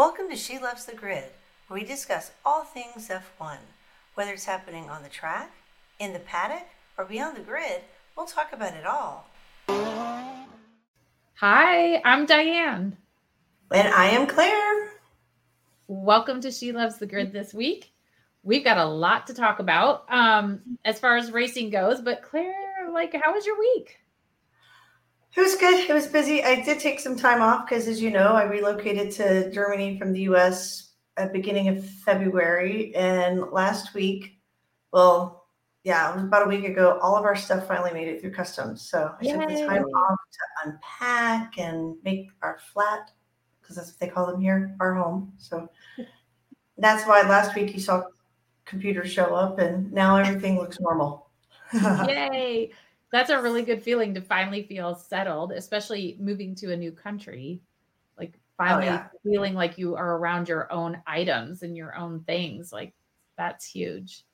Welcome to She Loves the Grid, where we discuss all things F1. Whether it's happening on the track, in the paddock, or beyond the grid, we'll talk about it all. Hi, I'm Dianne. And I am Claire. Welcome to She Loves the Grid this week. We've got a lot to talk about um, as far as racing goes, but Claire, like, how was your week? It was good. It was busy. I did take some time off because, as you know, I relocated to Germany from the US at beginning of February. And last week, well, yeah, it was about a week ago, all of our stuff finally made it through customs. So I Yay. took the time off to unpack and make our flat, because that's what they call them here, our home. So that's why last week you saw computers show up and now everything looks normal. Yay that's a really good feeling to finally feel settled, especially moving to a new country. Like finally oh, yeah. feeling like you are around your own items and your own things. Like that's huge.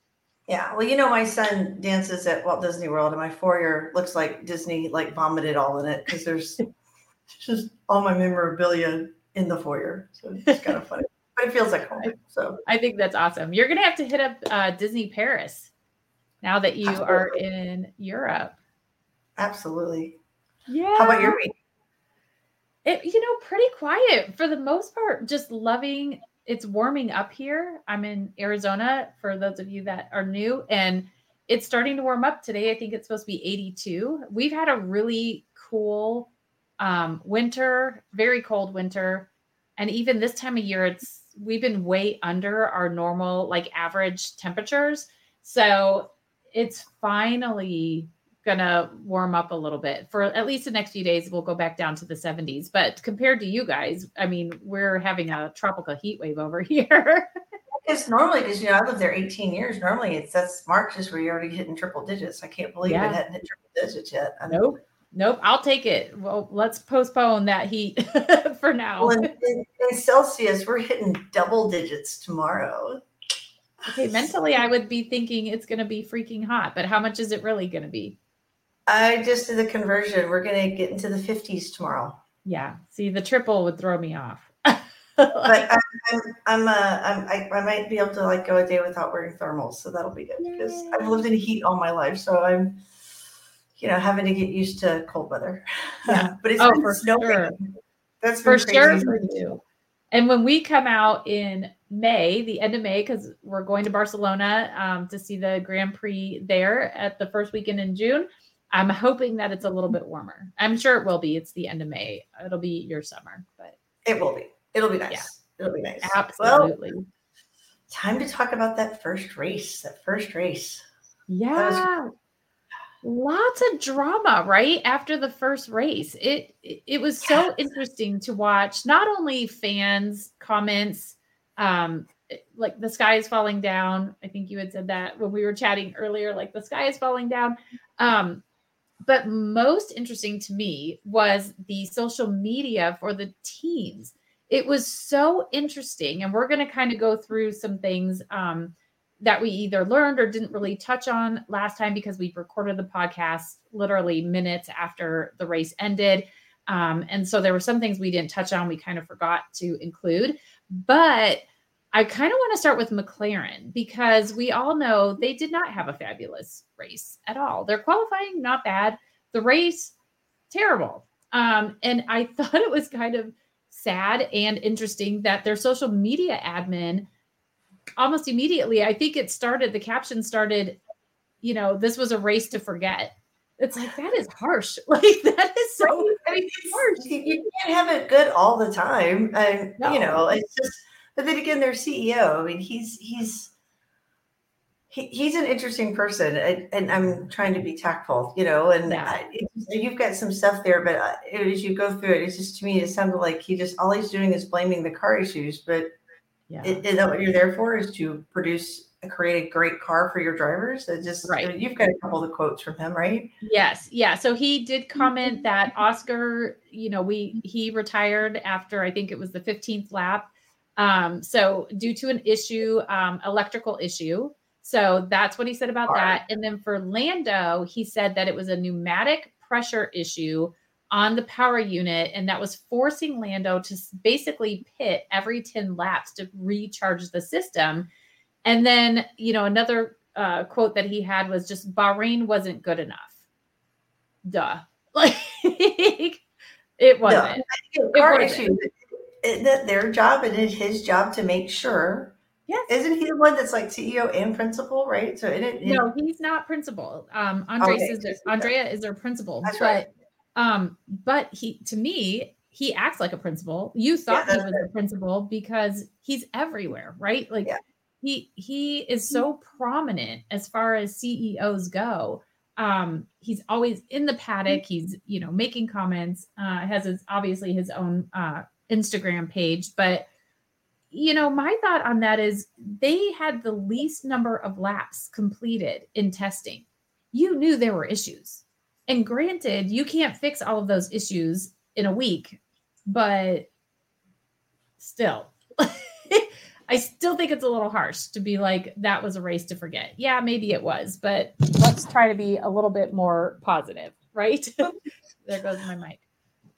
Yeah. Well, you know, my son dances at Walt Disney World, and my foyer looks like Disney like vomited all in it because there's just all my memorabilia in the foyer. So it's kind of funny, but it feels like home. So I think that's awesome. You're gonna have to hit up uh, Disney Paris now that you are in Europe. Absolutely. Yeah. How about your week? It, you know, pretty quiet for the most part. Just loving it's warming up here. I'm in Arizona for those of you that are new, and it's starting to warm up today. I think it's supposed to be 82. We've had a really cool um, winter, very cold winter. And even this time of year, it's we've been way under our normal, like average temperatures. So it's finally gonna warm up a little bit. For at least the next few days we'll go back down to the 70s but compared to you guys i mean we're having a tropical heat wave over here. It's normally because you know i lived there 18 years. Normally it's that's marches where you're already hitting triple digits. I can't believe yeah. it hadn't hit triple digits yet. I nope. Nope. I'll take it. Well let's postpone that heat for now. Well, in, in, in celsius we're hitting double digits tomorrow. Okay mentally i would be thinking it's going to be freaking hot but how much is it really going to be I just did the conversion. We're going to get into the 50s tomorrow. Yeah. See, the triple would throw me off. but I'm, I'm, I'm, uh, I'm I, I, might be able to like go a day without wearing thermals, so that'll be good because I've lived in heat all my life, so I'm, you know, having to get used to cold weather. Yeah, but it's oh, for sure. That's for sure for you. And when we come out in May, the end of May, because we're going to Barcelona um, to see the Grand Prix there at the first weekend in June I'm hoping that it's a little bit warmer. I'm sure it will be. It's the end of May. It'll be your summer, but it will be. It'll be nice. Yeah. It'll be nice. Absolutely. Well, time to talk about that first race. That first race. Yeah. Lots of drama, right? After the first race. It it, it was so interesting to watch not only fans comments um like the sky is falling down. I think you had said that when we were chatting earlier like the sky is falling down. Um but most interesting to me was the social media for the teams. It was so interesting. And we're going to kind of go through some things um, that we either learned or didn't really touch on last time because we recorded the podcast literally minutes after the race ended. Um, and so there were some things we didn't touch on, we kind of forgot to include. But I kind of want to start with McLaren because we all know they did not have a fabulous race at all. Their qualifying, not bad. The race, terrible. Um, and I thought it was kind of sad and interesting that their social media admin almost immediately, I think it started, the caption started, you know, this was a race to forget. It's like that is harsh. Like that is so I mean, harsh. You can't have it good all the time. And no. you know, it's just but then again, their CEO. I mean, he's he's he, he's an interesting person, and, and, I'm trying to be tactful, you know. And yeah. I, you've got some stuff there, but uh, as you go through it, it's just to me, it sounded like he just all he's doing is blaming the car issues. But yeah. is that what you're there for? Is to produce create a great car for your drivers? It just right. You've got a couple of quotes from him, right? Yes, yeah. So he did comment that Oscar, you know, we he retired after I think it was the 15th lap um, so due to an issue, um, electrical issue. So that's what he said about that. And then for Lando, he said that it was a pneumatic pressure issue on the power unit, and that was forcing Lando to basically pit every 10 laps to recharge the system. And then, you know, another uh, quote that he had was just Bahrain wasn't good enough. Duh. Like it wasn't. No, car issue. That their job and it's his job to make sure. Yes. Isn't he the one that's like CEO and principal, right? So it, it no, he's not principal. Um, Andres okay. is their, Andrea is their principal, that's but right. um, but he to me he acts like a principal. You thought yeah, he was right. a principal because he's everywhere, right? Like yeah he he is so prominent as far as CEOs go. Um, he's always in the paddock. He's you know making comments. Uh, has his obviously his own uh, Instagram page, but you know my thought on that is they had the least number of laps completed in testing. You knew there were issues, and granted, you can't fix all of those issues in a week, but still. I still think it's a little harsh to be like, that was a race to forget. Yeah, maybe it was, but let's try to be a little bit more positive, right? there goes my mic.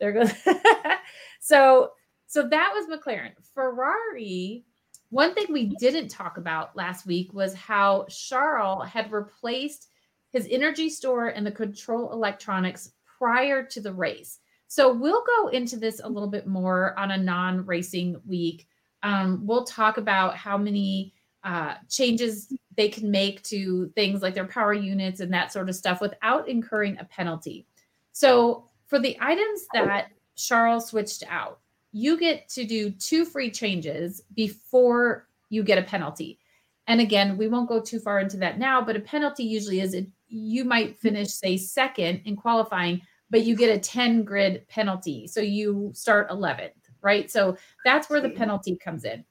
There goes. so, so that was McLaren. Ferrari, one thing we didn't talk about last week was how Charles had replaced his energy store and the control electronics prior to the race. So we'll go into this a little bit more on a non racing week um, we'll talk about how many uh, changes they can make to things like their power units and that sort of stuff without incurring a penalty. So, for the items that Charles switched out, you get to do two free changes before you get a penalty. And again, we won't go too far into that now, but a penalty usually is a, you might finish, say, second in qualifying, but you get a 10 grid penalty. So you start 11th right? So that's where the penalty comes in.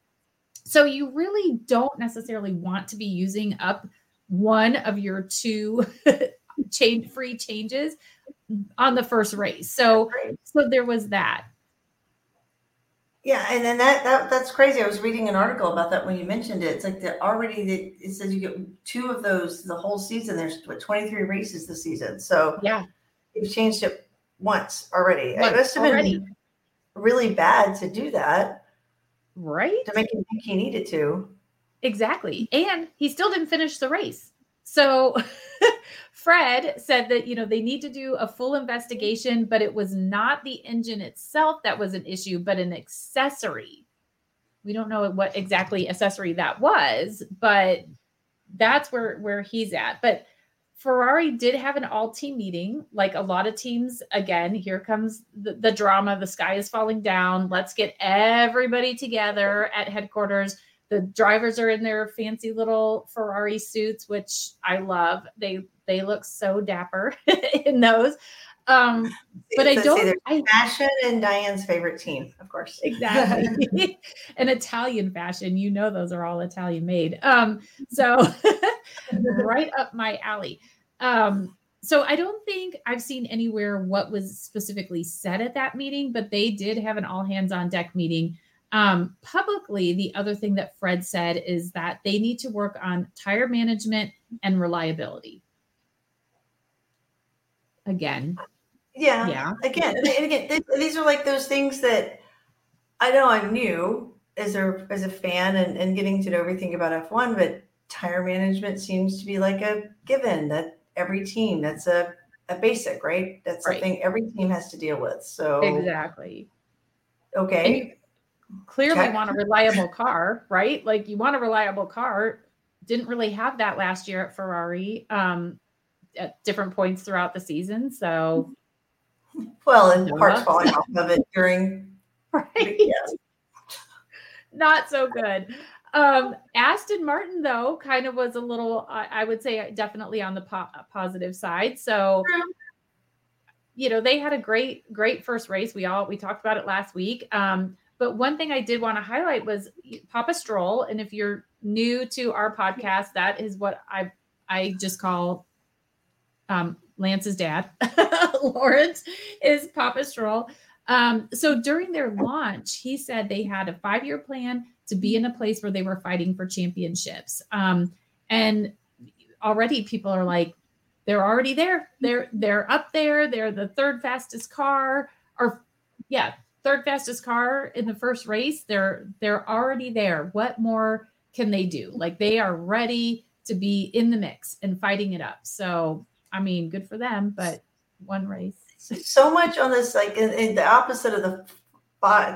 So you really don't necessarily want to be using up one of your two change free changes on the first race. So so there was that. Yeah, and then that, that that's crazy. I was reading an article about that when you mentioned it. It's like they're already it says you get two of those the whole season. There's what 23 races this season. So yeah, you've changed it once already. Once, it must have already. been really bad to do that. Right. To make him think he needed to. Exactly. And he still didn't finish the race. So Fred said that, you know, they need to do a full investigation, but it was not the engine itself that was an issue, but an accessory. We don't know what exactly accessory that was, but that's where where he's at. But Ferrari did have an all team meeting, like a lot of teams. Again, here comes the, the, drama. The sky is falling down. Let's get everybody together at headquarters. The drivers are in their fancy little Ferrari suits, which I love. They they look so dapper in those. Um, but I don't. I, fashion and Dianne's favorite team, of course. Exactly. An Italian fashion. You know, those are all Italian made. Um, so right up my alley. Um, so I don't think I've seen anywhere what was specifically said at that meeting, but they did have an all hands on deck meeting. Um, publicly, the other thing that Fred said is that they need to work on tire management and reliability. Again, yeah. Yeah. Again, again, these are like those things that I know I'm new as a as a fan and, and getting to know everything about F1, but tire management seems to be like a given that every team that's a, a basic, right? That's right. something every team has to deal with. So exactly. Okay. Clearly Check. want a reliable car, right? Like you want a reliable car. Didn't really have that last year at Ferrari. Um, at different points throughout the season. So well, and parts falling off of it during. Right. Yes. Not so good. Um, Aston Martin, though, kind of was a little, I, I would say, definitely on the po- positive side. So, you know, they had a great, great first race. We all we talked about it last week. Um, but one thing I did want to highlight was Papa Stroll. And if you're new to our podcast, that is what I I just call um, Lance's dad, Lawrence, is Papa Stroll. Um, so during their launch, he said they had a five year plan to be in a place where they were fighting for championships. Um, and already people are like, they're already there. They're they're up there. They're the third fastest car, or yeah, third fastest car in the first race. They're they're already there. What more can they do? Like they are ready to be in the mix and fighting it up. So I mean, good for them, but one race. So much on this, like in, in the opposite of the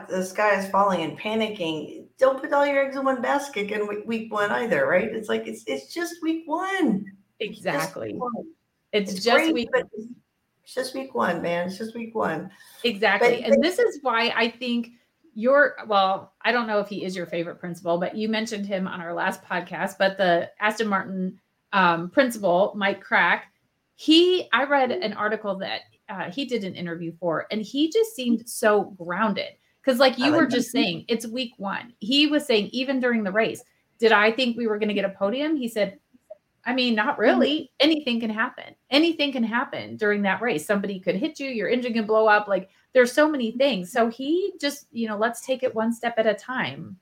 the sky is falling and panicking. Don't put all your eggs in one basket in week one either, right? It's like it's it's just week one. Exactly. It's just, one. It's it's just great, week. It's just week one, man. It's just week one. Exactly. But, and this is why I think your well, I don't know if he is your favorite principal, but you mentioned him on our last podcast. But the Aston Martin um, principal, Mike Krack, he I read an article that uh, he did an interview for, and he just seemed so grounded. Because, like you like were just saying, it's week one. He was saying, even during the race, did I think we were going to get a podium? He said, I mean, not mm-hmm. really. Anything can happen. Anything can happen during that race. Somebody could hit you, your engine can blow up. Like there's so many things. So he just, you know, let's take it one step at a time.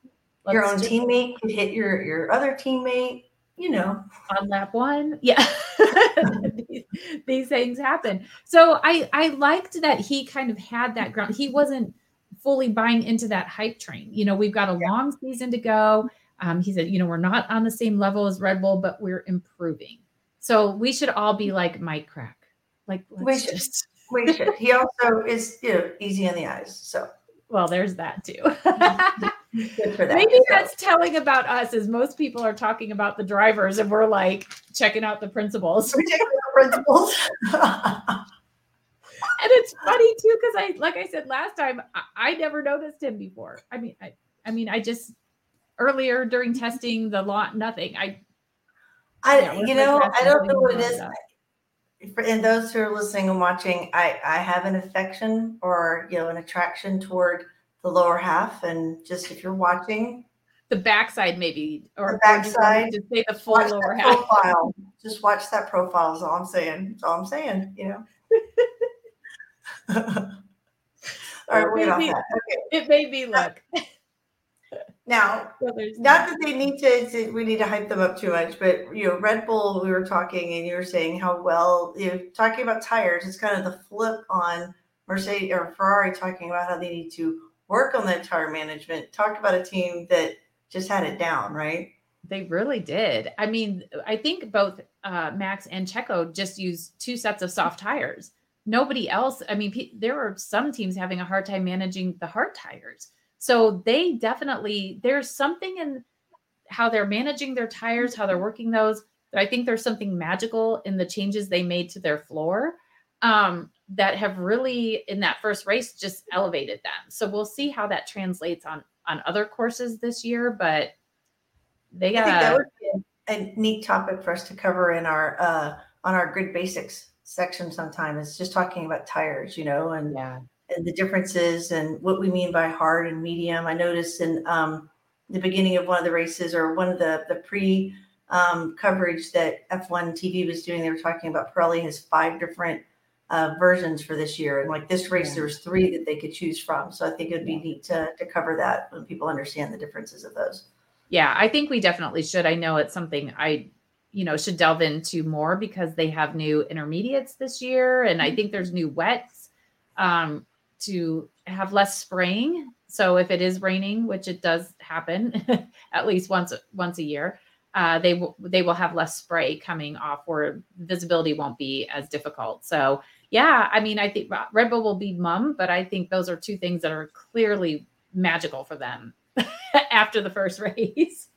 Let's your own teammate could hit your your other teammate, you know. On lap one. Yeah. these, these things happen. So I I liked that he kind of had that ground. He wasn't fully buying into that hype train. You know, we've got a long season to go um, he said, you know, we're not on the same level as Red Bull, but we're improving. So we should all be like Mike Krack. Like we should. Just... we should. He also is, you know, easy on the eyes. So well, there's that too. that. Maybe that's telling about us, as most people are talking about the drivers, and we're like checking out the principals. We're checking out the principals. and it's funny too, because I, like I said last time, I, I never noticed him before. I mean, I, I mean, I just earlier during testing the lot nothing. I i yeah, you know i don't know what it is. for and those who are listening and watching i i have an affection or you know an attraction toward the lower half. And just if you're watching the backside maybe or the backside just say the full lower half. profile. Just watch that profile is all i'm saying. That's all i'm saying you know. All right, wait me, okay. it made me look now, not that they need to, to, we need to hype them up too much, but you know, Red Bull, we were talking and you were saying how well, you know, talking about tires, it's kind of the flip on Mercedes or Ferrari talking about how they need to work on that tire management. Talk about a team that just had it down, right? They really did. I mean, I think both uh, Max and Checo just used two sets of soft tires. Nobody else, I mean, pe- there were some teams having a hard time managing the hard tires. So they definitely, there's something in how they're managing their tires, how they're working those. I think there's something magical in the changes they made to their floor um, that have really, in that first race, just elevated them. So we'll see how that translates on on other courses this year. But they got that would be a neat topic for us to cover in our uh, on our grid basics section sometime. Is just talking about tires, you know, and yeah the differences and what we mean by hard and medium. I noticed in um, the beginning of one of the races or one of the the pre um, coverage that F1 TV was doing, they were talking about Pirelli has five different uh, versions for this year, and like this race, yeah. there was three that they could choose from. So I think it'd be neat to to cover that when people understand the differences of those. Yeah, I think we definitely should. I know it's something I you know should delve into more because they have new intermediates this year and i mm-hmm. think there's new wets um, to have less spraying. So if it is raining, which it does happen at least once once a year, uh, they will they will have less spray coming off, or visibility won't be as difficult. So yeah, I mean, I think Red Bull will be mum, but I think those are two things that are clearly magical for them after the first race.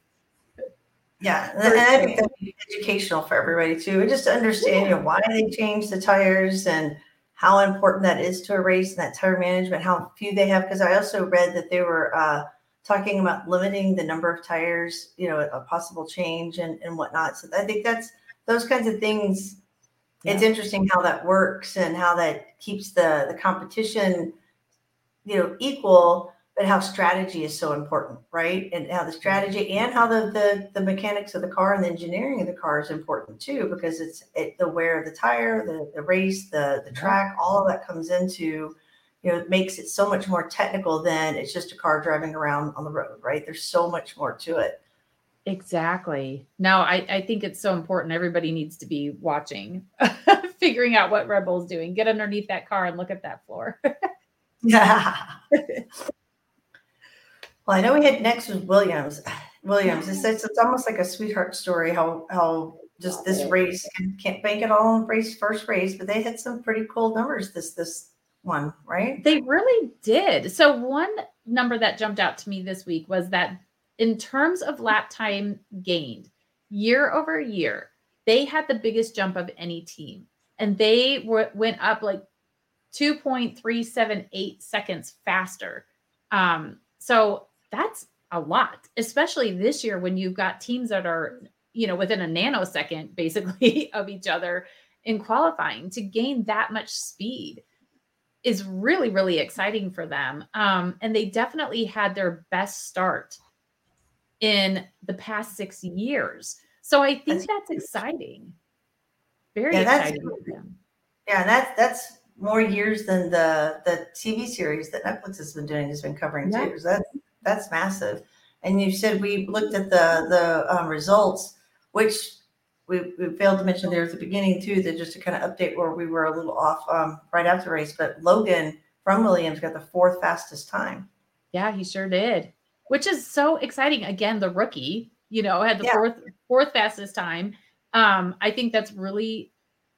Yeah, and I think that's educational for everybody too, and just to understand yeah. you know, why they changed the tires and how important that is to a race and that tire management, how few they have. Because I also read that they were uh, talking about limiting the number of tires, you know, a possible change and, and whatnot. So I think that's those kinds of things. Yeah. It's interesting how that works and how that keeps the the competition, you know, equal but how strategy is so important, right? And how the mm-hmm. strategy and how the the, the mechanics of the car and the engineering of the car is important too, because it's it, the wear of the tire, the the race, the the mm-hmm. track, all of that comes into, you know, it makes it so much more technical than it's just a car driving around on the road, right? There's so much more to it. Exactly. No, I, I think it's so important. Everybody needs to be watching, figuring out what Red Bull's doing. Get underneath that car and look at that floor. yeah. well, I know we had next was Williams. Williams. It's, it's, it's almost like a sweetheart story how how just this race can't bank it all on race first race, but they had some pretty cool numbers this this one, right? They really did. So one number that jumped out to me this week was that in terms of lap time gained year over year, they had the biggest jump of any team, and they were, went up like 2.378 seconds faster. Um, so that's a lot, especially this year when you've got teams that are, you know, within a nanosecond basically of each other in qualifying to gain that much speed is really, really exciting for them. Um, and they definitely had their best start in the past six years. So I think that's, that's exciting. Very yeah, exciting. Yeah, that's that's more years than the the TV series that Netflix has been doing has been covering yeah. too. So that's that's massive. And you said we looked at the the um, results, which we, we failed to mention there at the beginning too. That just to kind of update where we were a little off um, right after the race. But Logan from Williams got the fourth fastest time. Yeah, he sure did which is so exciting. Again, the rookie, you know, had the yeah. fourth fourth fastest time. Um, I think that's really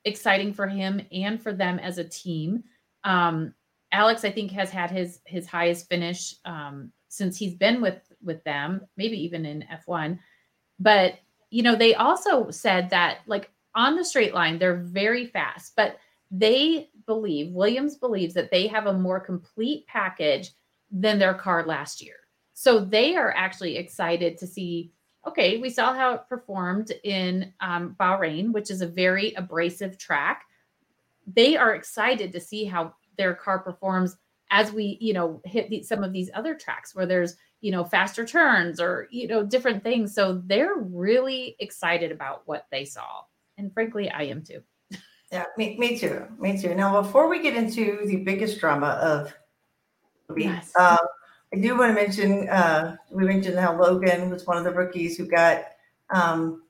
exciting for him and for them as a team. Um, Alex, I think, has had his his highest finish um, since he's been with with them, maybe even in F1. But you know, they also said that like on the straight line, they're very fast, but they believe Williams believes that they have a more complete package than their car last year. So they are actually excited to see. Okay, we saw how it performed in um, Bahrain, which is a very abrasive track. They are excited to see how their car performs as we, you know, hit the, some of these other tracks where there's, you know, faster turns or you know different things. So they're really excited about what they saw, and frankly, I am too. Yeah, me, me too. Me too. Now, before we get into the biggest drama of yes. Uh, I do want to mention uh, we mentioned how Logan was one of the rookies who got um,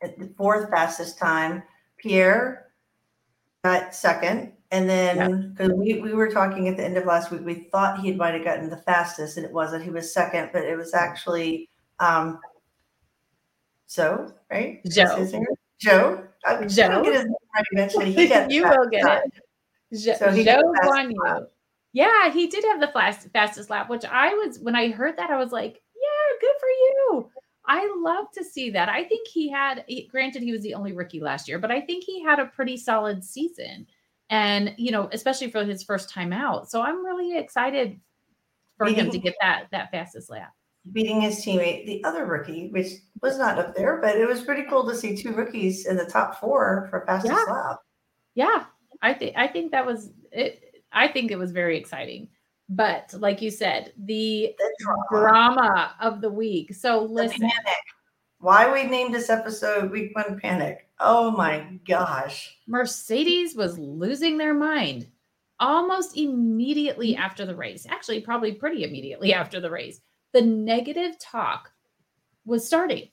the fourth fastest time. Pierre got second, and then because yeah. we, we were talking at the end of last week, we thought he might have gotten the fastest, and it wasn't. He was second, but it was actually um, so right. Joe. Joe. I, Joe. Get his name right eventually. He got you will get time. it. Jo- so Joe won you. Yeah, he did have the fast, fastest lap, which I was when I heard that I was like, yeah, good for you. I love to see that. I think he had granted he was the only rookie last year, but I think he had a pretty solid season. And, you know, especially for his first time out. So I'm really excited for beating, him to get that that fastest lap. Beating his teammate, the other rookie, which was not up there, but it was pretty cool to see two rookies in the top four for fastest yeah. lap. Yeah. I think I think that was it I think it was very exciting. But like you said, the, the drama. drama. of the week. So listen. Why we named this episode Week One Panic. Oh my gosh. Mercedes was losing their mind almost immediately mm-hmm. after the race. Actually, probably pretty immediately after the race. The negative talk was starting.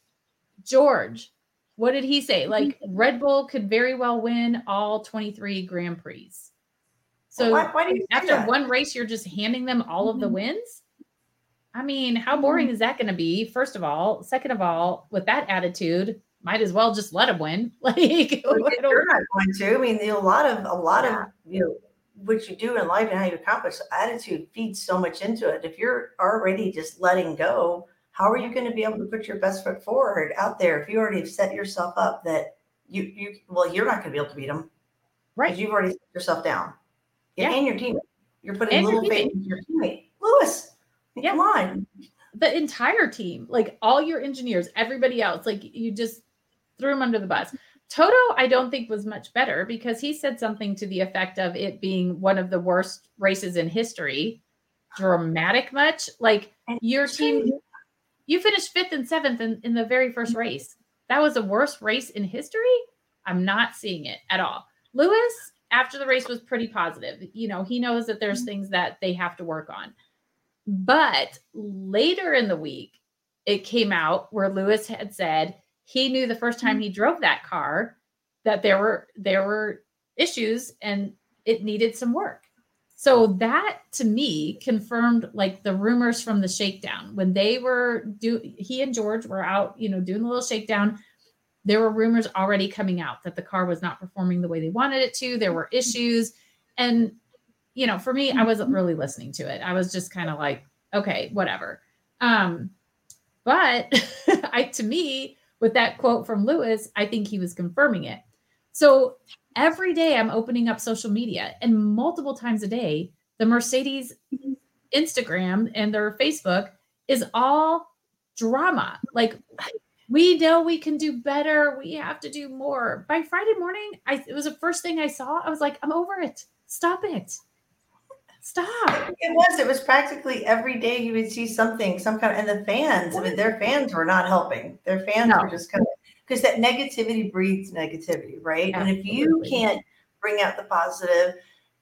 George, what did he say? Like Red Bull could very well win all 23 Grand Prix. So why, why after one race, you're just handing them all mm-hmm. of the mm-hmm. wins. I mean, how boring mm-hmm. is that going to be? First of all, second of all, with that attitude, might as well just let them win. Like you're not going to. I mean, a lot of a lot yeah. of you know what you do in life and how you accomplish attitude feeds so much into it. If you're already just letting go, how are you going to be able to put your best foot forward out there if you already have set yourself up that you you well you're not going to be able to beat them, right? You've already set yourself down yeah. and your team. You're putting and little faith in your teammate. Yeah. come on. The entire team, like all your engineers, everybody else, like you just threw him under the bus. Toto, I don't think was much better because he said something to the effect of it being one of the worst races in history. Dramatic much? Like your team, you finished fifth and seventh in, in the very first race. That was the worst race in history. I'm not seeing it at all. Lewis, after the race was pretty positive. You know, he knows that there's mm-hmm. things that they have to work on. But later in the week, it came out where Lewis had said he knew the first time mm-hmm. he drove that car that there were there were issues and it needed some work. So that to me confirmed like the rumors from the shakedown when they were do he and George were out, you know, doing a little shakedown. There were rumors already coming out that the car was not performing the way they wanted it to. There were issues. And, you know, for me, I wasn't really listening to it. I was just kind of like, okay, whatever. Um, but I to me, with that quote from Lewis, I think he was confirming it. So every day I'm opening up social media and multiple times a day, the Mercedes Instagram and their Facebook is all drama. Like we know we can do better. We have to do more. By Friday morning, I it was the first thing I saw. I was like, I'm over it. Stop it. Stop. It was. It was practically every day you would see something, some kind of, and the fans. I mean, their fans were not helping. Their fans no. were just kind of because that negativity breeds negativity, right? Absolutely. And if you can't bring out the positive,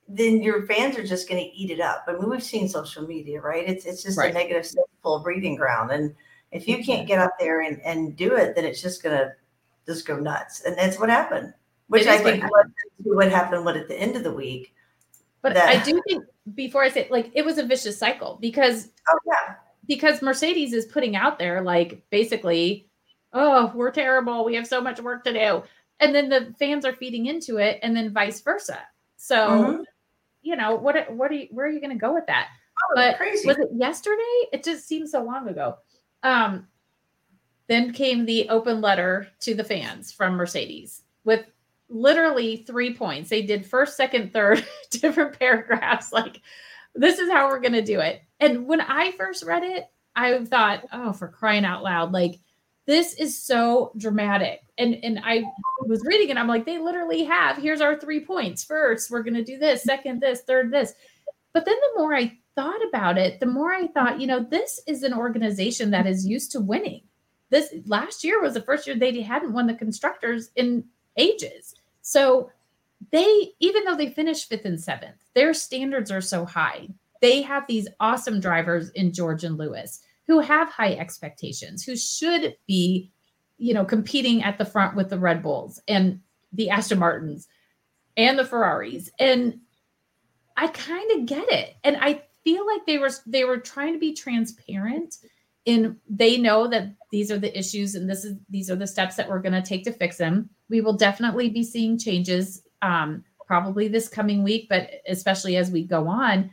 then your fans are just going to eat it up. I mean, we've seen social media, right? It's it's just right. a negative full breeding ground, and if you can't get out there and, and do it, then it's just going to just go nuts, and that's what happened. Which I think what, what happened what at the end of the week. But that, I do think before I say like it was a vicious cycle because oh yeah because Mercedes is putting out there like basically oh, we're terrible. We have so much work to do. And then the fans are feeding into it and then vice versa. So, mm-hmm. you know, what, what are you, where are you going to go with that? Oh, but crazy. was it yesterday? It just seems so long ago. Um, then came the open letter to the fans from Mercedes with literally three points. They did first, second, third, different paragraphs. Like, this is how we're going to do it. And when I first read it, I thought, oh, for crying out loud, like this is so dramatic. And and I was reading it. I'm like, they literally have. Here's our three points. First, we're gonna do this. Second, this. Third, this. But then the more I thought about it, the more I thought, you know, this is an organization that is used to winning. This last year was the first year they hadn't won the constructors in ages. So they, even though they finished fifth and seventh, their standards are so high. They have these awesome drivers in George and Lewis who have high expectations, who should be, you know, competing at the front with the Red Bulls and the Aston Martins and the Ferraris. And I kind of get it. And I feel like they were they were trying to be transparent in they know that these are the issues and this is these are the steps that we're going to take to fix them. We will definitely be seeing changes um, probably this coming week, but especially as we go on.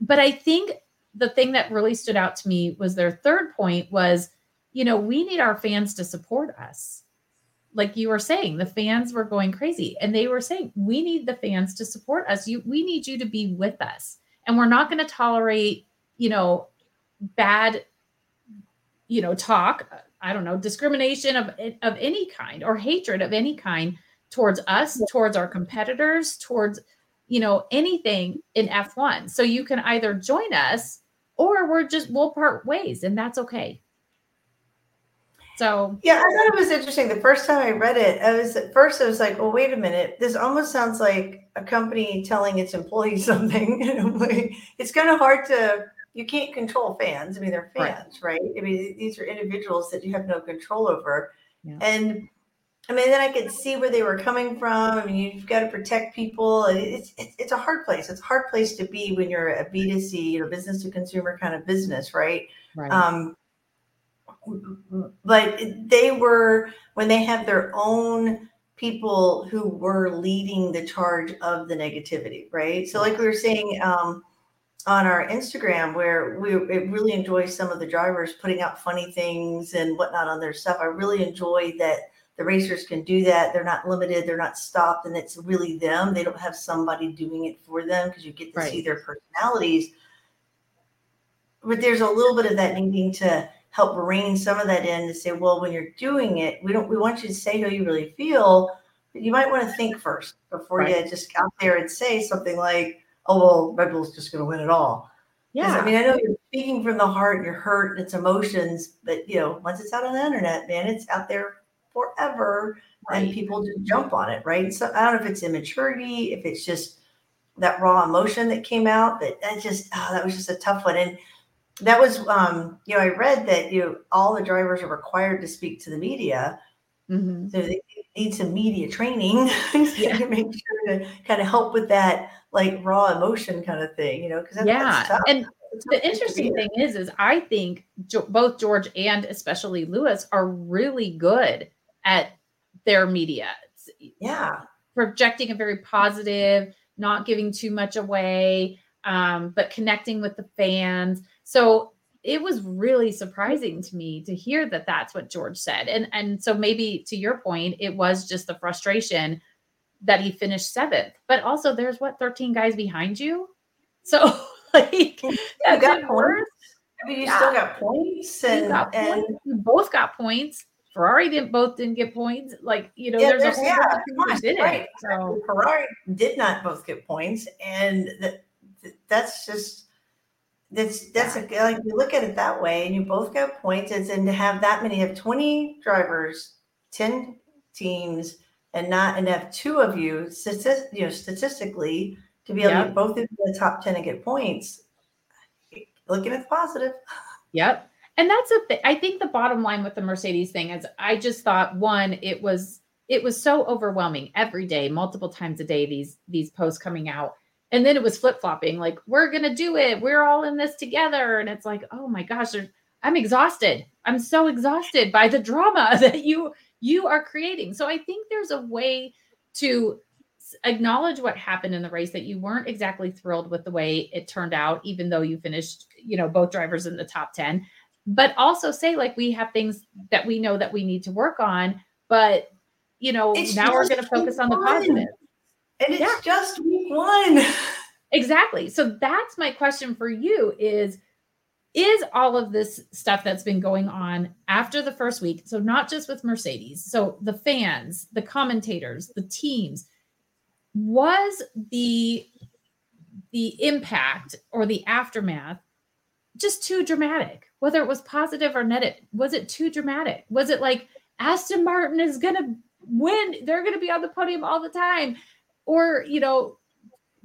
But I think the thing that really stood out to me was their third point was, you know, we need our fans to support us. Like you were saying, the fans were going crazy and they were saying, we need the fans to support us. You we need you to be with us. And we're not going to tolerate, you know, bad you know, talk, I don't know, discrimination of eh, of any kind or hatred of any kind towards us, towards our competitors, towards you know anything in F1. So you can either join us or we're just we'll part ways and that's okay. So. Yeah i thought it was interesting the first time i read it i was at first i was like well wait a minute this almost sounds like a company telling its employees something. It's kind of hard to you can't control fans i mean they're fans right, right? i mean these are individuals that you have no control over yeah. and I mean, then I could see where they were coming from. I mean, you've got to protect people. It's, it's, it's a hard place. It's a hard place to be when you're a B2C, you know, business to consumer kind of business, right? Right. Um, but they were, when they had their own people who were leading the charge of the negativity, right? So, like we were saying um, on our Instagram, where we really enjoy some of the drivers putting out funny things and whatnot on their stuff. I really enjoy that the racers can do that. They're not limited. They're not stopped, and it's really them. They don't have somebody doing it for them because you get to right. see their personalities. But there's a little bit of that needing to help rein some of that in to say, well, when you're doing it, we don't we want you to say how you really feel, but you might want to think first before right. you just out there and say something like, oh well, Red Bull's just gonna win it all. Yeah. I mean, I know you're speaking from the heart and you're hurt and it's emotions, but you know, once it's out on the internet, man, it's out there forever right. and people just jump on it, right? So I don't know if it's immaturity, if it's just that raw emotion that came out, but that just oh, that was just a tough one. And that was um, you know I read that you know, all the drivers are required to speak to the media, mm-hmm. so they need some media training yeah. to make sure to kind of help with that like raw emotion kind of thing, you know? Because yeah, and the interesting thing is, is I think jo- both George and especially Lewis are really good at their media. Yeah, projecting a very positive, not giving too much away, um, but connecting with the fans. So it was really surprising to me to hear that that's what George said. And and so maybe to your point, it was just the frustration that he finished seventh. But also there's what 13 guys behind you. So like you got points. I mean, you yeah. still got points and, got and points. We both got points. Ferrari didn't both didn't get points. Like, you know, yeah, there's, there's a whole yeah, bunch did right. So Ferrari did not both get points. And that, that's just that's that's a, like you look at it that way, and you both got points, and to have that many of twenty drivers, ten teams, and not enough two of you, statist, you know, statistically, to be able yep. to get both of the top ten and get points. Looking at the positive. Yep. And that's a thing. I think the bottom line with the Mercedes thing is I just thought one, it was it was so overwhelming every day, multiple times a day, these these posts coming out and then it was flip-flopping like we're gonna do it we're all in this together and it's like oh my gosh i'm exhausted i'm so exhausted by the drama that you you are creating so i think there's a way to acknowledge what happened in the race that you weren't exactly thrilled with the way it turned out even though you finished you know both drivers in the top 10 but also say like we have things that we know that we need to work on but you know it's now we're going to focus on the positive. and it's yeah. just week one. Exactly. So that's my question for you is is all of this stuff that's been going on after the first week. So not just with mercedes. So the fans the commentators the teams. Was the the impact or the aftermath just too dramatic? Whether it was positive or negative was it too dramatic? Was it like aston martin is gonna win they're gonna be on the podium all the time? Or you know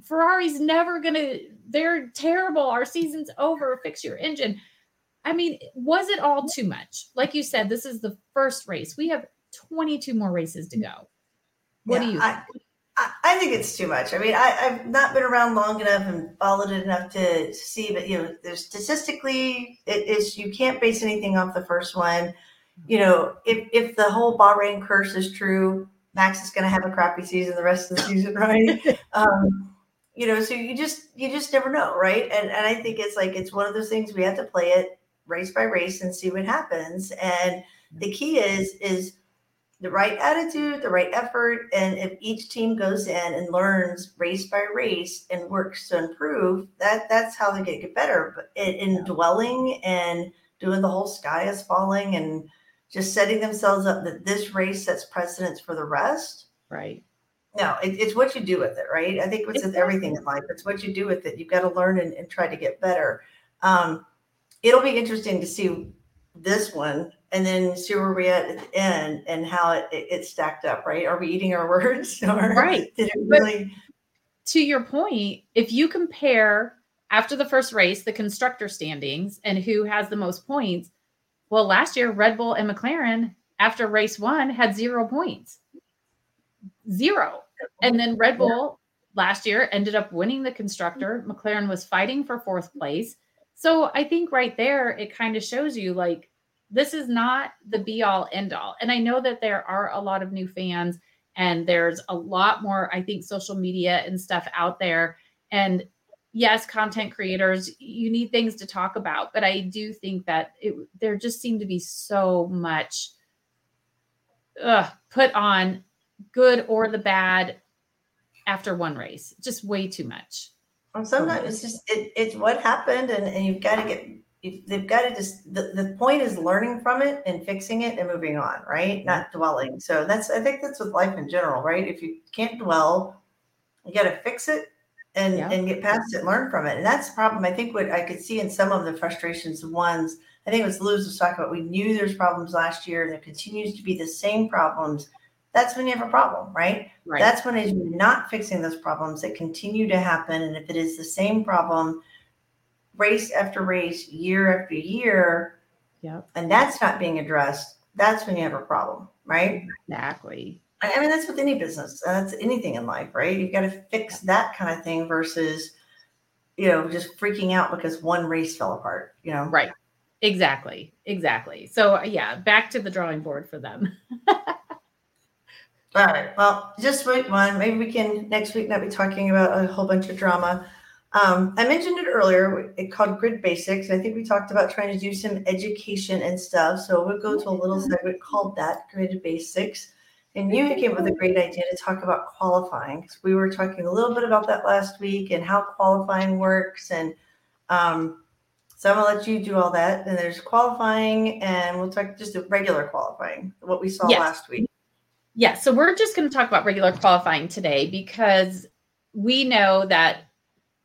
ferrari's never gonna they're terrible. Our season's over. Fix your engine. I mean was it all too much? Like you said this is the first race. We have 22 more races to go. What yeah, do you I, I, think it's too much. I mean, I, have not been around long enough and followed it enough to see, but you know, there's statistically, it is you can't base anything off the first one. You know, if if the whole Bahrain curse is true, Max is going to have a crappy season the rest of the season, right? um, you know, so you just you just never know, right? And and I think it's like it's one of those things we have to play it race by race and see what happens. And the key is is the right attitude, the right effort, and if each team goes in and learns race by race and works to improve, that that's how they get, get better. But in, in dwelling and doing the whole sky is falling and just setting themselves up that this race sets precedence for the rest. Right. No, it, it's what you do with it, right? I think it's with everything in life. It's what you do with it. You've got to learn and, and try to get better. Um, it'll be interesting to see this one and then see where we're at at the end and how it, it, it stacked up, right? Are we eating our words? Or right. Did it really? But to your point, if you compare after the first race, the constructor standings and who has the most points, well, last year, Red Bull and McLaren, after race one, had zero points. Zero. And then Red Bull last year ended up winning the constructor. Mm-hmm. McLaren was fighting for fourth place. So I think right there, it kind of shows you like this is not the be all end all. And I know that there are a lot of new fans and there's a lot more, I think, social media and stuff out there. And yes, content creators, you need things to talk about, but I do think that it, there just seemed to be so much ugh, put on, good or the bad, after one race. Just way too much. Sometimes it's just it, it's what happened, and, and you've got to get they've got to just the, the point is learning from it and fixing it and moving on right not dwelling so that's i think that's with life in general right if you can't dwell you got to fix it and yeah. and get past it, learn from it. And that's the problem. I think what I could see in some of the frustrations, ones I think it was Lewis was talking about. We knew there's problems last year, and there continues to be the same problems. That's when you have a problem, right? right. That's when you're not fixing those problems that continue to happen. And if it is the same problem, race after race, year after year, Yep. and that's not being addressed, that's when you have a problem, right? Exactly. I mean, that's with any business. That's anything in life, right? You've got to fix that kind of thing versus, you know, just freaking out because one race fell apart. You know, Right. Exactly. Exactly. So yeah, back to the drawing board for them. All right. Well, just wait one. Maybe we can next week not be talking about a whole bunch of drama. Um, I mentioned it earlier. It called Grid Basics. I think we talked about trying to do some education and stuff. So we'll go to a little segment called that Grid Basics. And you came up with a great idea to talk about qualifying because we were talking a little bit about that last week and how qualifying works. And um, so I'm gonna let you do all that. And there's qualifying, and we'll talk just a regular qualifying, what we saw Yes. last week. Yeah, so we're just going to talk about regular qualifying today because we know that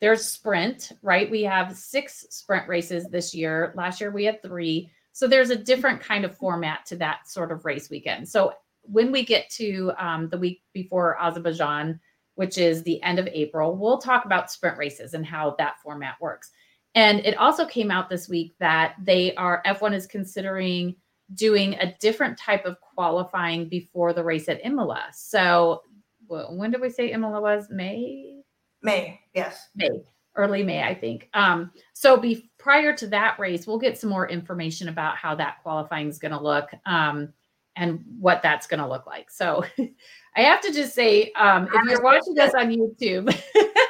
there's sprint, right? We have six sprint races this year. Last year we had three. So there's a different kind of format to that sort of race weekend. So when we get to um, the week before Azerbaijan, which is the end of April, we'll talk about sprint races and how that format works. And it also came out this week that they are, F1 is considering doing a different type of qualifying before the race at Imola. So when did we say Imola was? May? May, yes. May, early May, I think. Um, so be prior to that race, we'll get some more information about how that qualifying is going to look um, and what that's going to look like. So I have to just say, um, if you're watching us on YouTube,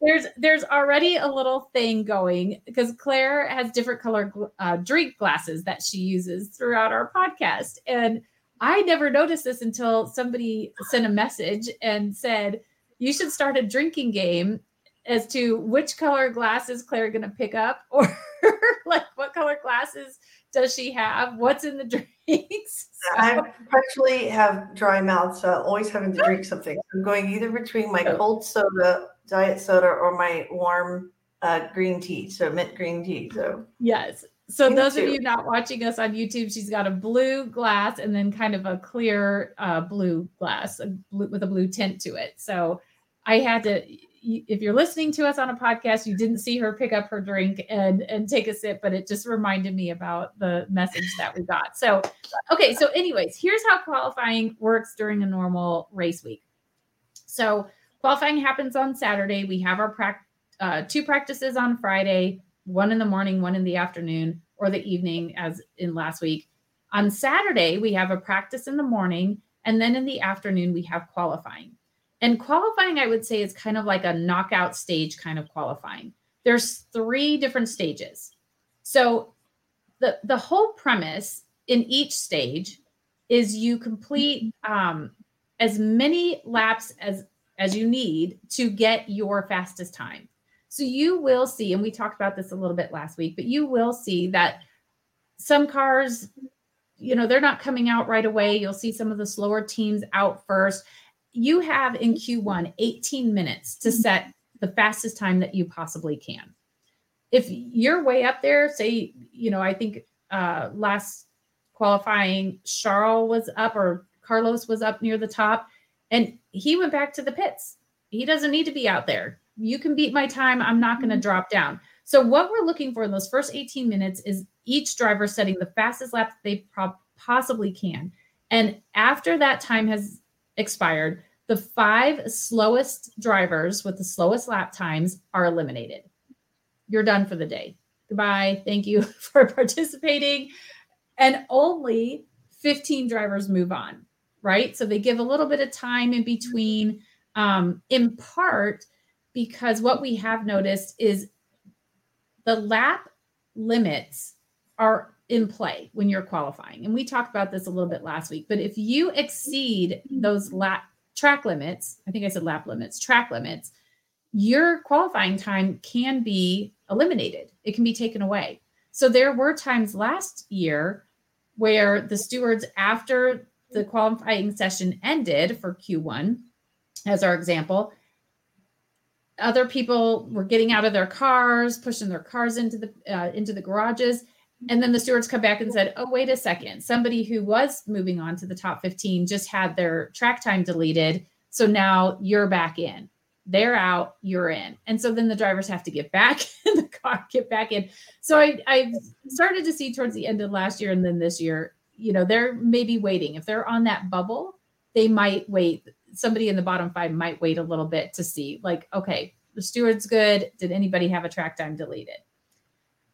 there's there's already a little thing going because Claire has different color uh, drink glasses that she uses throughout our podcast, and I never noticed this until somebody sent a message and said you should start a drinking game as to which color glasses Claire going to pick up, or like what color glasses does she have? What's in the drinks? So- I actually have dry mouth, so I'm always having to drink something. I'm going either between my cold soda, diet soda, or my warm uh, green tea, so mint green tea. So Yes. So Me those of you not watching us on YouTube, she's got a blue glass and then kind of a clear uh, blue glass a blue, with a blue tint to it. So I had to. If you're listening to us on a podcast, you didn't see her pick up her drink and and take a sip, but it just reminded me about the message that we got. So, okay. So, anyways, here's how qualifying works during a normal race week. So qualifying happens on Saturday. We have our prac- uh, two practices on Friday, one in the morning, one in the afternoon, or the evening, as in last week. On Saturday, we have a practice in the morning, and then in the afternoon, we have qualifying. And qualifying, I would say, is kind of like a knockout stage kind of qualifying. There's three different stages. So the the whole premise in each stage is you complete um, as many laps as as you need to get your fastest time. So you will see, and we talked about this a little bit last week, but you will see that some cars, you know, they're not coming out right away. You'll see some of the slower teams out first. You have in Q1 18 minutes to set the fastest time that you possibly can. If you're way up there, say, you know, I think uh last qualifying, Charles was up or Carlos was up near the top and he went back to the pits. He doesn't need to be out there. You can beat my time. I'm not going to mm-hmm. drop down. So, what we're looking for in those first 18 minutes is each driver setting the fastest lap they pro- possibly can. And after that time has expired, the five slowest drivers with the slowest lap times are eliminated. You're done for the day. Goodbye. Thank you for participating. And only 15 drivers move on right? So they give a little bit of time in between, um, in part because what we have noticed is the lap limits are in play when you're qualifying. And we talked about this a little bit last week, but if you exceed those lap track limits, I think I said lap limits, track limits, your qualifying time can be eliminated. It can be taken away. So there were times last year where the stewards, after the qualifying session ended for Q1, as our example, other people were getting out of their cars, pushing their cars into the uh, into the garages, and then the stewards come back and said, "Oh, wait a second! Somebody who was moving on to the top 15 just had their track time deleted, so now you're back in." they're out, you're in. And so then the drivers have to get back in the car, get back in. So I, I started to see towards the end of last year and then this year, you know, they're maybe waiting. If they're on that bubble, they might wait. Somebody in the bottom five might wait a little bit to see, like, okay, the steward's good. Did anybody have a track time deleted?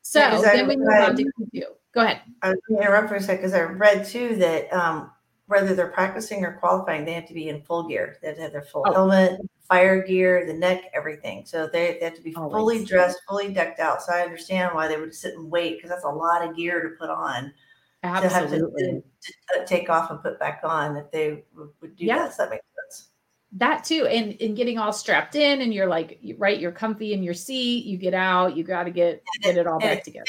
So Yeah, then I- we move I- on to Q2. Go ahead. I was going to interrupt for a second because I read too that um, whether they're practicing or qualifying, they have to be in full gear. They have to have their full Oh. helmet, fire gear, the neck, everything. So they, they have to be fully dressed, fully decked out. So I understand why they would sit and wait because that's a lot of gear to put on have to, Absolutely. to, to take off and put back on if they would, do Yeah. that. So that makes sense. that too and and getting all strapped in and you're like right you're comfy in your seat you get out you got to get get it all back it- together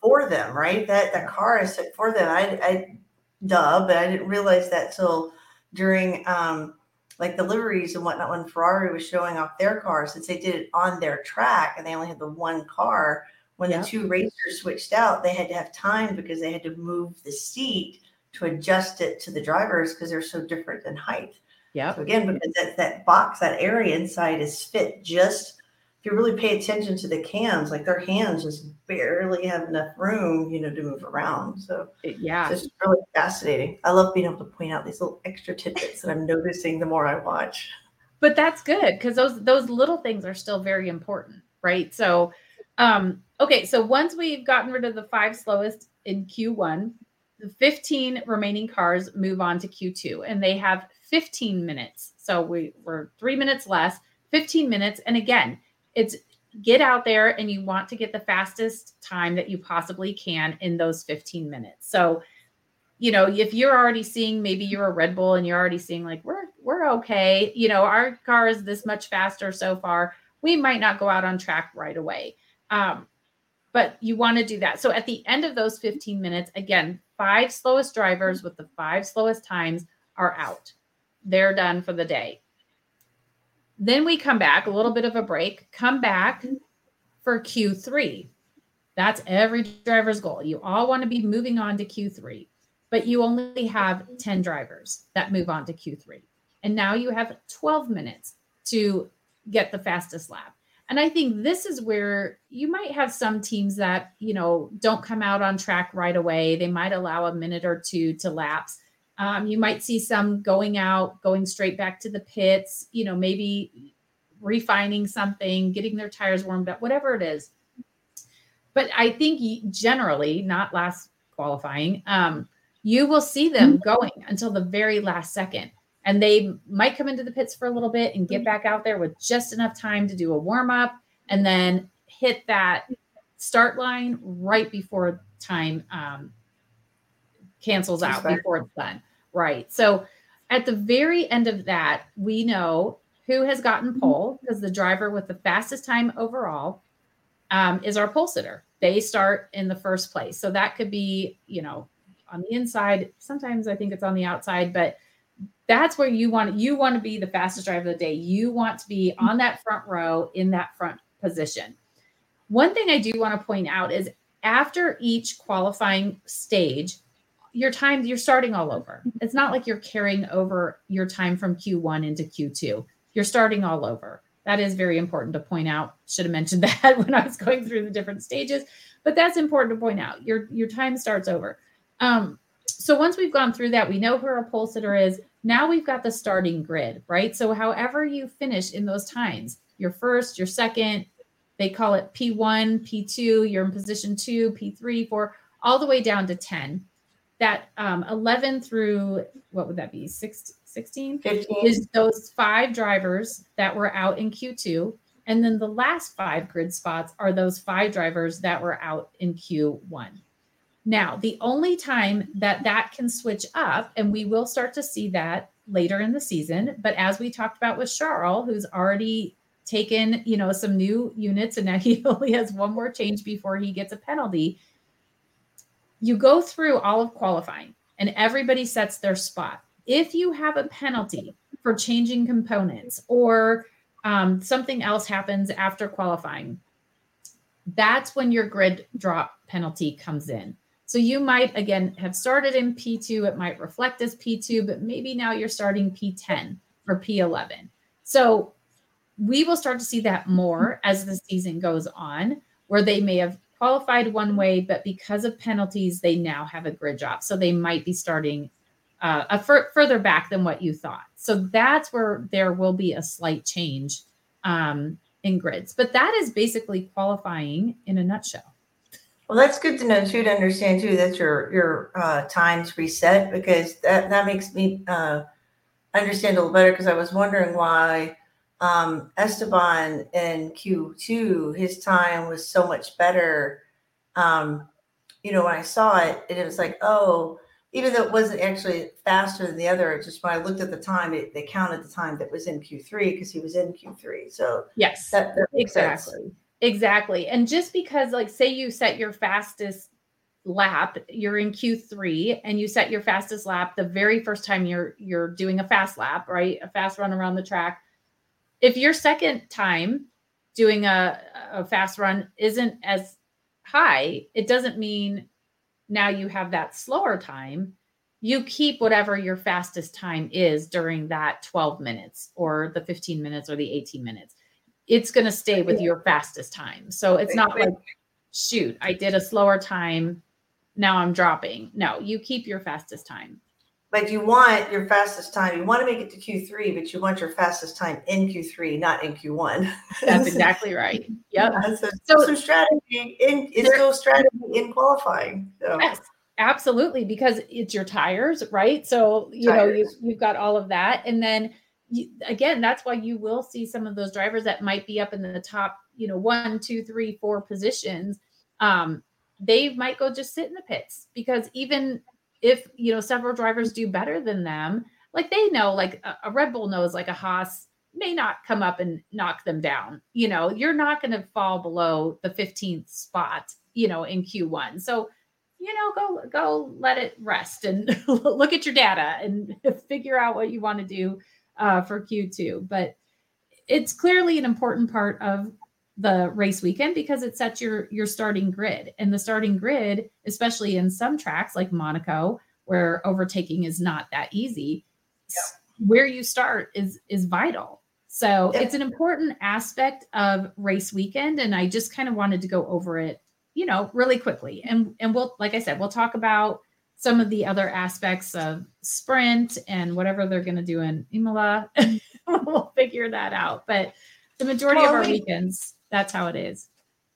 for them, right? That that car is for them. I, I duh, but I didn't realize that till during um like the liveries and whatnot when Ferrari was showing off their car, since they did it on their track and they only had the one car. When Yeah. the two racers switched out, they had to have time because they had to move the seat to adjust it to the drivers because they're so different in height. yeah So again, because that, that box, that area inside is fit just if you really pay attention to the cams, like their hands just barely have enough room, you know, to move around. So yeah it's really fascinating. I love being able to point out these little extra tidbits that I'm noticing the more I watch. but that's good because those those little things are still very important right so um okay so once we've gotten rid of the five slowest in q1 the 15 remaining cars move on to q2 and they have 15 minutes so we we're three minutes less 15 minutes and again it's get out there and you want to get the fastest time that you possibly can in those 15 minutes so you know, if you're already seeing maybe you're a Red Bull and you're already seeing like we're we're okay, you know, our car is this much faster so far, we might not go out on track right away. Um, but you want to do that. So at the end of those 15 minutes, again, five slowest drivers with the five slowest times are out. They're done for the day. Then we come back, a little bit of a break, come back for Q3. That's every driver's goal. You all want to be moving on to Q3 but you only have 10 drivers that move on to Q3. And now you have 12 minutes to get the fastest lap. And I think this is where you might have some teams that, you know, don't come out on track right away. They might allow a minute or two to lapse. Um, you might see some going out, going straight back to the pits, you know, maybe refining something, getting their tires warmed up, whatever it is. But I think generally, not last qualifying, um, you will see them going until the very last second. And they might come into the pits for a little bit and get back out there with just enough time to do a warm up and then hit that start line right before time um, cancels out, Respect. before it's done. Right. So at the very end of that, we know who has gotten pole because the driver with the fastest time overall um, is our pole sitter. They start in the first place. So that could be, you know, on the inside. Sometimes I think it's on the outside, but that's where you want you want to be the fastest driver of the day. You want to be on that front row in that front position. One thing I do want to point out is after each qualifying stage, your time you're starting all over. It's not like you're carrying over your time from Q1 into Q2. You're starting all over. That is very important to point out. Should have mentioned that when I was going through the different stages, but that's important to point out. Your your time starts over. Um, so once we've gone through that, we know who our pole sitter is. Now we've got the starting grid, right? So however you finish in those times, your first, your second, they call it P1, P2, you're in position two, P3, four, all the way down to 10. That um, 11 through what would that be? Six, 16 15. is those five drivers that were out in Q2. And then the last five grid spots are those five drivers that were out in Q1. Now, the only time that that can switch up, and we will start to see that later in the season, but as we talked about with Charles, who's already taken, you know, some new units and now he only has one more change before he gets a penalty. You go through all of qualifying and everybody sets their spot. If you have a penalty for changing components or um, something else happens after qualifying, that's when your grid drop penalty comes in. So you might again have started in P2, it might reflect as P2, but maybe now you're starting P10 or P11. So we will start to see that more as the season goes on, where they may have qualified one way, but because of penalties, they now have a grid drop. So they might be starting uh, a further back than what you thought. So that's where there will be a slight change um, in grids. But that is basically qualifying in a nutshell. Well, that's good to know too. To understand too that your your uh, times reset because that that makes me uh, understand a little better. Because I was wondering why um, Esteban in Q two his time was so much better. Um, you know, when I saw it, and it was like, oh, even though it wasn't actually faster than the other, just when I looked at the time, it, they counted the time that was in Q3 because he was in Q3. So yes, that, that exactly. Sense. Exactly. And just because, like, say you set your fastest lap, you're in Q3 and you set your fastest lap the very first time you're you're doing a fast lap, right? A fast run around the track. If your second time doing a, a fast run isn't as high, it doesn't mean now you have that slower time, you keep whatever your fastest time is during that 12 minutes or the 15 minutes or the 18 minutes. It's going to stay with your fastest time. So it's not like, shoot, I did a slower time. Now I'm dropping. No, you keep your fastest time. But you want your fastest time. You want to make it to Q3, but you want your fastest time in Q3, not in Q1. That's exactly right. Yep. Yeah, so, so some strategy in it's still strategy in qualifying. So. Yes, absolutely, because it's your tires, right? So you tires. know you, you've got all of that, and then you, again, that's why you will see some of those drivers that might be up in the top, you know, one, two, three, four positions. Um, they might go just sit in the pits because even if you know several drivers do better than them, like they know, like a, a Red Bull knows, like a Haas may not come up and knock them down. You know, you're not going to fall below the 15th spot, you know, in Q1. So, you know, go go let it rest and look at your data and figure out what you want to do uh, for Q2. But it's clearly an important part of the race weekend because it sets your your starting grid and the starting grid especially in some tracks like monaco where overtaking is not that easy yeah. where you start is is vital so yeah. it's an important aspect of race weekend and i just kind of wanted to go over it you know really quickly and and we'll like i said we'll talk about some of the other aspects of sprint and whatever they're going to do in imola we'll figure that out but the majority well, of our we- weekends that's how it is.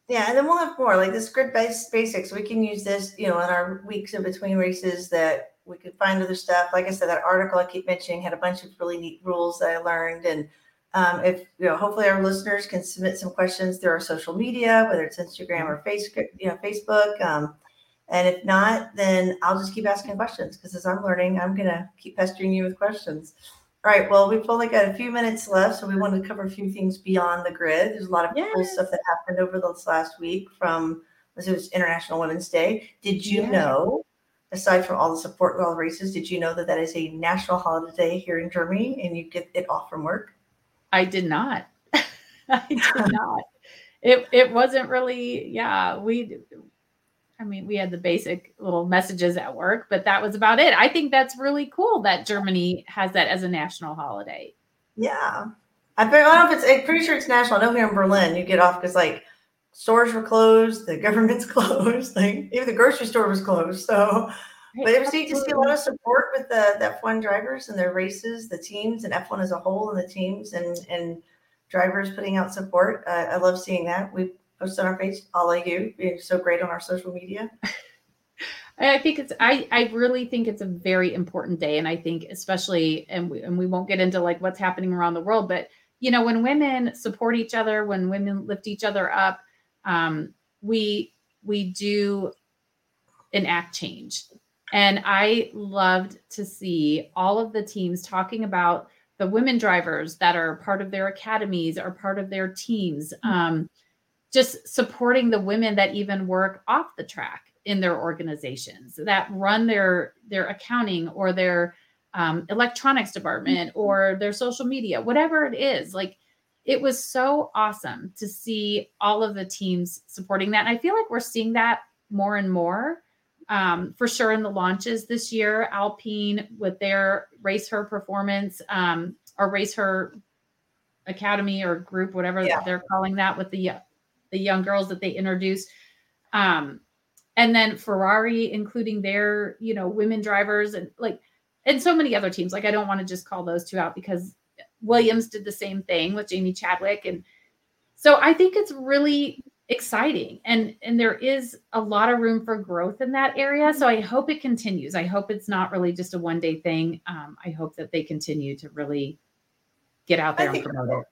Yeah, and then we'll have more like this grid based basics. We can use this, you know, in our weeks in between races that we could find other stuff. Like I said, that article I keep mentioning had a bunch of really neat rules that I learned. And um, if you know, hopefully our listeners can submit some questions through our social media, whether it's Instagram or Facebook, you know, Facebook. Um, and if not, then I'll just keep asking questions because as I'm learning, I'm gonna keep pestering you with questions. All right. Well, we've only got a few minutes left, so we want to cover a few things beyond the grid. There's a lot of yes. cool stuff that happened over this last week from this was International Women's Day. Did you yeah. know, aside from all the support with all the races, did you know that that is a national holiday here in Germany and you get it off from work? I did not. I did not. It it wasn't really. Yeah, we I mean, we had the basic little messages at work, but that was about it. I think that's really cool that Germany has that as a national holiday. Yeah. I, don't know if it's, I'm pretty sure it's national. I know here in Berlin, you get off because like stores were closed, the government's closed, like even the grocery store was closed. So, but it was neat to see a lot of support with the, the F1 drivers and their races, the teams, and F1 as a whole, and the teams and and drivers putting out support. Uh, I love seeing that. We post on our page. All like you so great on our social media. I think it's I I really think it's a very important day, and I think especially and we, and we won't get into like what's happening around the world, but you know when women support each other, when women lift each other up, um, we we do enact change. And I loved to see all of the teams talking about the women drivers that are part of their academies, are part of their teams. Um, just supporting the women that even work off the track in their organizations that run their their accounting or their um, electronics department mm-hmm. or their social media whatever it is like it was so awesome to see all of the teams supporting that and i feel like we're seeing that more and more um, for sure in the launches this year alpine with their race her performance um, or race her academy or group, whatever Yeah. they're calling that, with the the young girls that they introduced. Um, and then Ferrari, including their you know women drivers and like and so many other teams. Like I don't want to just call those two out because Williams did the same thing with Jamie Chadwick, and so I think it's really exciting and and there is a lot of room for growth in that area. So i hope it continues. I hope it's not really just a one day thing. Um, i hope that they continue to really get out I there and promote it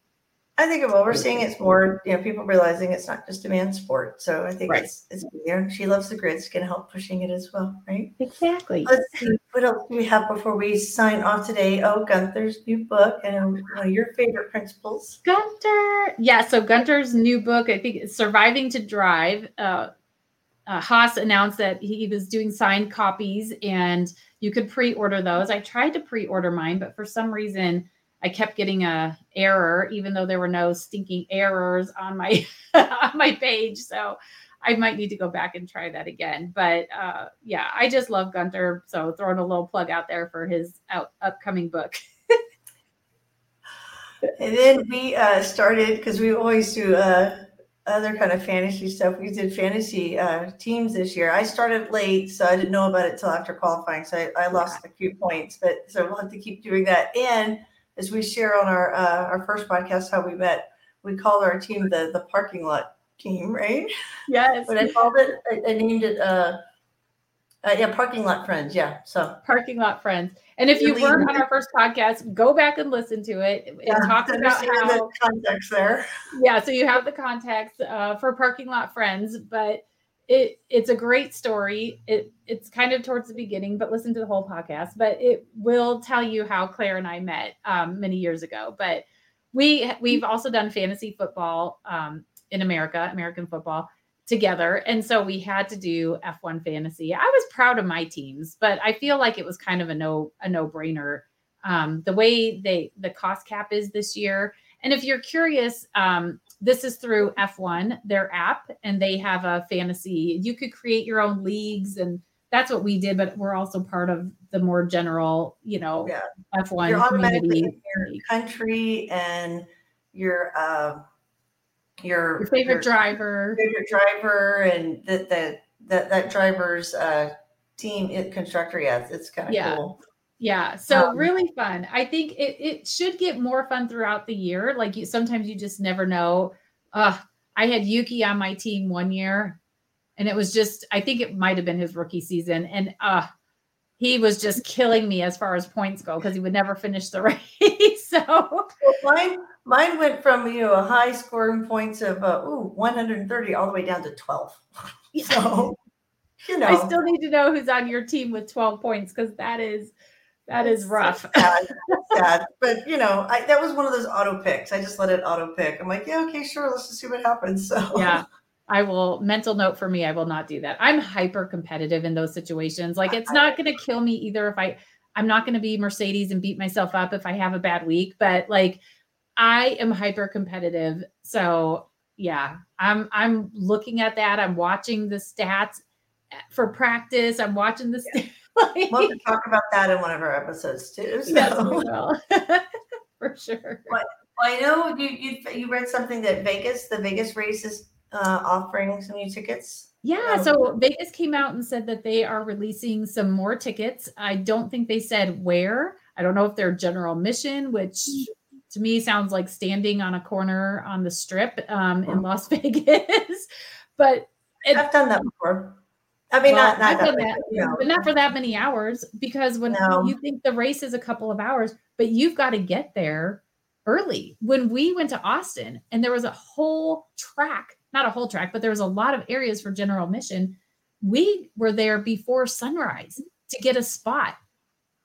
I think what we're seeing it's more, you know, people realizing it's not just a man's sport. So I think Right. it's it's there. She loves the grids, can help pushing it as well, right? exactly Let's see what else do we have before we sign off today. Oh, Gunther's new book and one of your favorite principles. gunter yeah so gunter's new book i think it's surviving to drive uh, uh, Haas announced that he was doing signed copies and you could pre-order those. I tried to pre-order mine, but for some reason I kept getting a error, even though there were no stinking errors on my on my page. So I might need to go back and try that again. But uh, yeah, I just love Gunter. So throwing a little plug out there for his out, upcoming book. And then we uh, started because we always do uh, other kind of fantasy stuff. We did fantasy uh, teams this year. I started late, so I didn't know about it till after qualifying. So I, I lost a few points, but so we'll have to keep doing that. And as we share on our uh, our first podcast how we met, we called our team the the parking lot team, right? Yes. But I called it, I, I named it, uh, uh, yeah, parking lot friends. Yeah. So Parking lot friends. And if you weren't on our first podcast, go back and listen to it. It yeah, talks about how the context there. yeah so you have the context uh, for parking lot friends but it it's a great story. It it's kind of towards the beginning but listen to the whole podcast. But it will tell you how claire and i met um, many years ago. But we we've also done fantasy football um, in america american football together. And so we had to do f1 fantasy. I was proud of my teams but i feel like it was kind of a no a no brainer um, the way they the cost cap is this year. And if you're curious, um, this is through F1, their app, and they have a fantasy. You could create your own leagues, and that's what we did. But we're also part of the more general, you know, Yeah. F1 You're automatically community. in your country and your uh, your Your favorite your driver. favorite driver and that that that that driver's uh, team it, constructor. Yeah, it's, it's kind of Yeah. cool. Yeah, so Um, really fun. I think it, it should get more fun throughout the year. Like you, sometimes you just never know. Uh, I had Yuki on my team one year, and it was just I think it might have been his rookie season, and uh, he was just killing me as far as points go because he would never finish the race. so Well, mine mine went from you know a high scoring points of uh, ooh 130 all the way down to 12. So you know I still need to know who's on your team with 12 points because that is that is rough. Sad, sad. But you know, I, that was one of those auto picks. I just let it auto pick. I'm like, yeah, okay, sure. Let's just see what happens. So yeah i will mental note for me i will not do that i'm hyper competitive in those situations like it's not going to kill me either if i i'm not going to be mercedes and beat myself up if i have a bad week but like i am hyper competitive so yeah i'm i'm looking at that i'm watching the stats eh, for practice i'm watching the stats we'll have to talk about that in one of our episodes too. So. yes, we will. for sure Well, I know you, you you read something that Vegas, the Vegas race is uh, offering some new tickets. Yeah, Um, so Vegas came out and said that they are releasing some more tickets. I don't think they said where. I don't know if they're general mission, which to me sounds like standing on a corner on the strip um, in Las Vegas. but it, I've done that before. I mean, Well, not not that, that, but, you know. but not for that many hours because when No. you think the race is a couple of hours, but you've got to get there early. When we went to Austin and there was a whole track, not a whole track, but there was a lot of areas for general mission, we were there before sunrise to get a spot.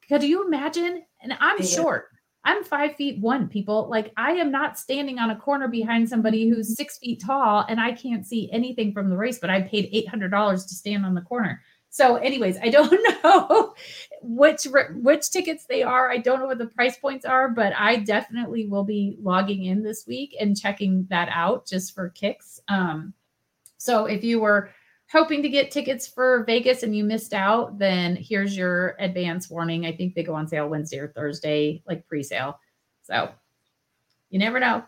Could you imagine? And I'm Yeah. short. I'm five feet one, people. Like I am not standing on a corner behind somebody who's six feet tall and I can't see anything from the race, but I paid $800 to stand on the corner. So, anyways, I don't know which which tickets they are. I don't know what the price points are, but I definitely will be logging in this week and checking that out just for kicks. Um, so, if you were hoping to get tickets for Vegas and you missed out, then here's your advance warning. I think they go on sale Wednesday or Thursday, like pre-sale. So, you never know.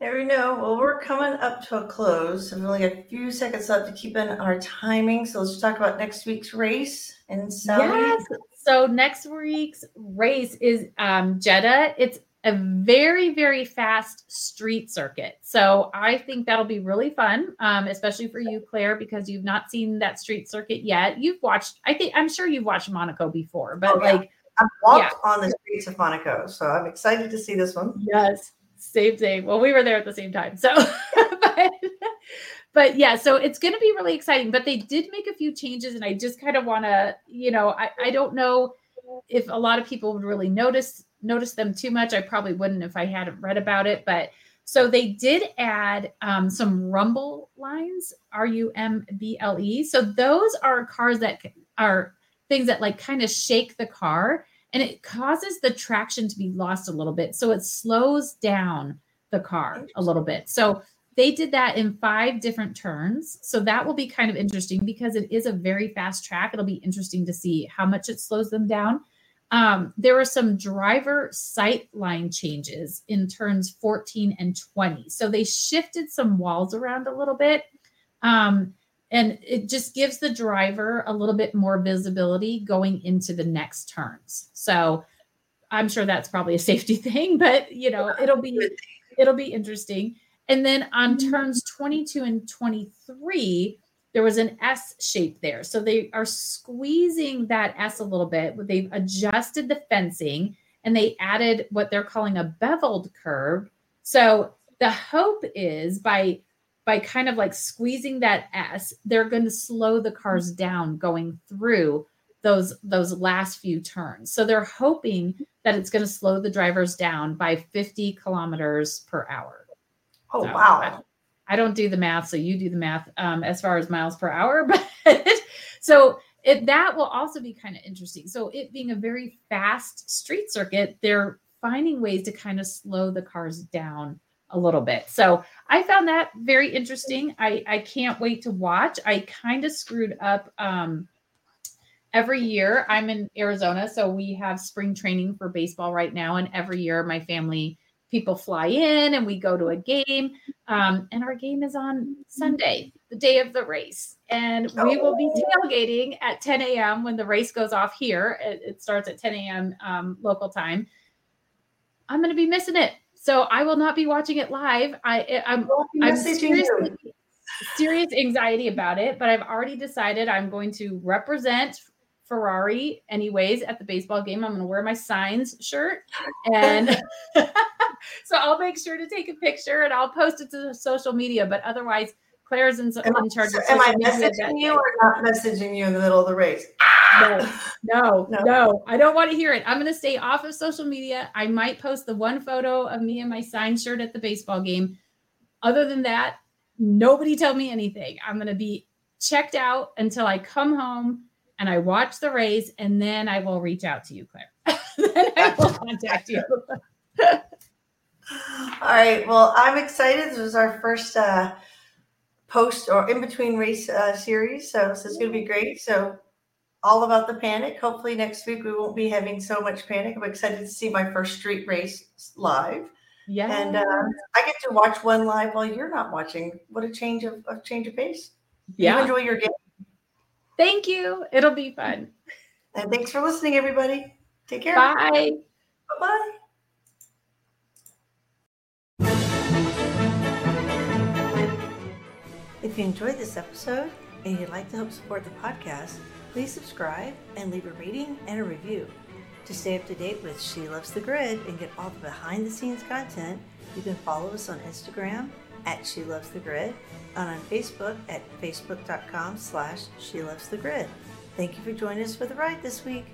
Never know. Well, we're coming up to a close. We've only got a few seconds left to keep in our timing. So let's talk about next week's race in Saudi. Yes. So next week's race is um, Jeddah. It's a very, very fast street circuit. So I think that'll be really fun, um, especially for you, Claire, because you've not seen that street circuit yet. You've watched, I think, I'm sure you've watched Monaco before, but oh, yeah. like, I've walked yeah. on the streets of Monaco, so I'm excited to see this one. Yes, same thing. Well, we were there at the same time, so. but, but yeah, so it's going to be really exciting. But they did make a few changes, and I just kind of want to, you know, I, I don't know if a lot of people would really notice notice them too much. I probably wouldn't if I hadn't read about it, but so they did add um, some rumble lines, R U M B L E. So those are cars that are things that like kind of shake the car and it causes the traction to be lost a little bit. So it slows down the car a little bit. So they did that in five different turns. So that will be kind of interesting because it is a very fast track. It'll be interesting to see how much it slows them down. Um, there were some driver sight line changes in turns 14 and 20. So they shifted some walls around a little bit. Um, and it just gives the driver a little bit more visibility going into the next turns. So I'm sure that's probably a safety thing, but you know, it'll be it'll be interesting. And then on mm-hmm. turns 22 and 23, there was an S shape there. So they are squeezing that S a little bit. They've adjusted the fencing and they added what they're calling a beveled curve. So the hope is by by kind of like squeezing that S, they're going to slow the cars down going through those those last few turns. So they're hoping that it's going to slow the drivers down by 50 kilometers per hour. Oh so, wow. I don't do the math, so you do the math um, as far as miles per hour. But so it, that will also be kind of interesting. So it being a very fast street circuit, they're finding ways to kind of slow the cars down a little bit. So I found that very interesting. I, I can't wait to watch. I kind of screwed up um, every year. I'm in Arizona, so we have spring training for baseball right now. And every year my family people fly in and we go to a game. Um, and our game is on Sunday, the day of the race. And we will be oh. tailgating at 10 a.m. when the race goes off here. It, it starts at 10 a.m. Um, local time. I'm going to be missing it. So I will not be watching it live. I, I'm, I'm seriously, serious anxiety about it, but I've already decided I'm going to represent Ferrari anyways at the baseball game. I'm going to wear my signs shirt and so I'll make sure to take a picture and I'll post it to social media. But otherwise, Claire's in, in charge of Am I messaging you or not messaging you in the middle of the race? No, no, no, no. I don't want to hear it. I'm going to stay off of social media. I might post the one photo of me and my signed shirt at the baseball game. Other than that, nobody tell me anything. I'm going to be checked out until I come home and I watch the race, and then I will reach out to you, Claire. then I will contact you. All right. Well, I'm excited. This was our first uh, post or in between race uh, series. So, so it's going to be great. So, all about the panic. Hopefully, next week we won't be having so much panic. I'm excited to see my first street race live. Yeah. And uh, I get to watch one live while you're not watching. What a change of, of change of pace. Yeah. You enjoy your game. Thank you. It'll be fun. And thanks for listening, everybody. Take care. Bye. Bye bye. If you enjoyed this episode and you'd like to help support the podcast, please subscribe and leave a rating and a review. To stay up to date with She Loves the Grid and get all the behind the scenes content, you can follow us on Instagram at She Loves the Grid and on Facebook at facebook.com slash She Loves the Grid. Thank you for joining us for the ride this week.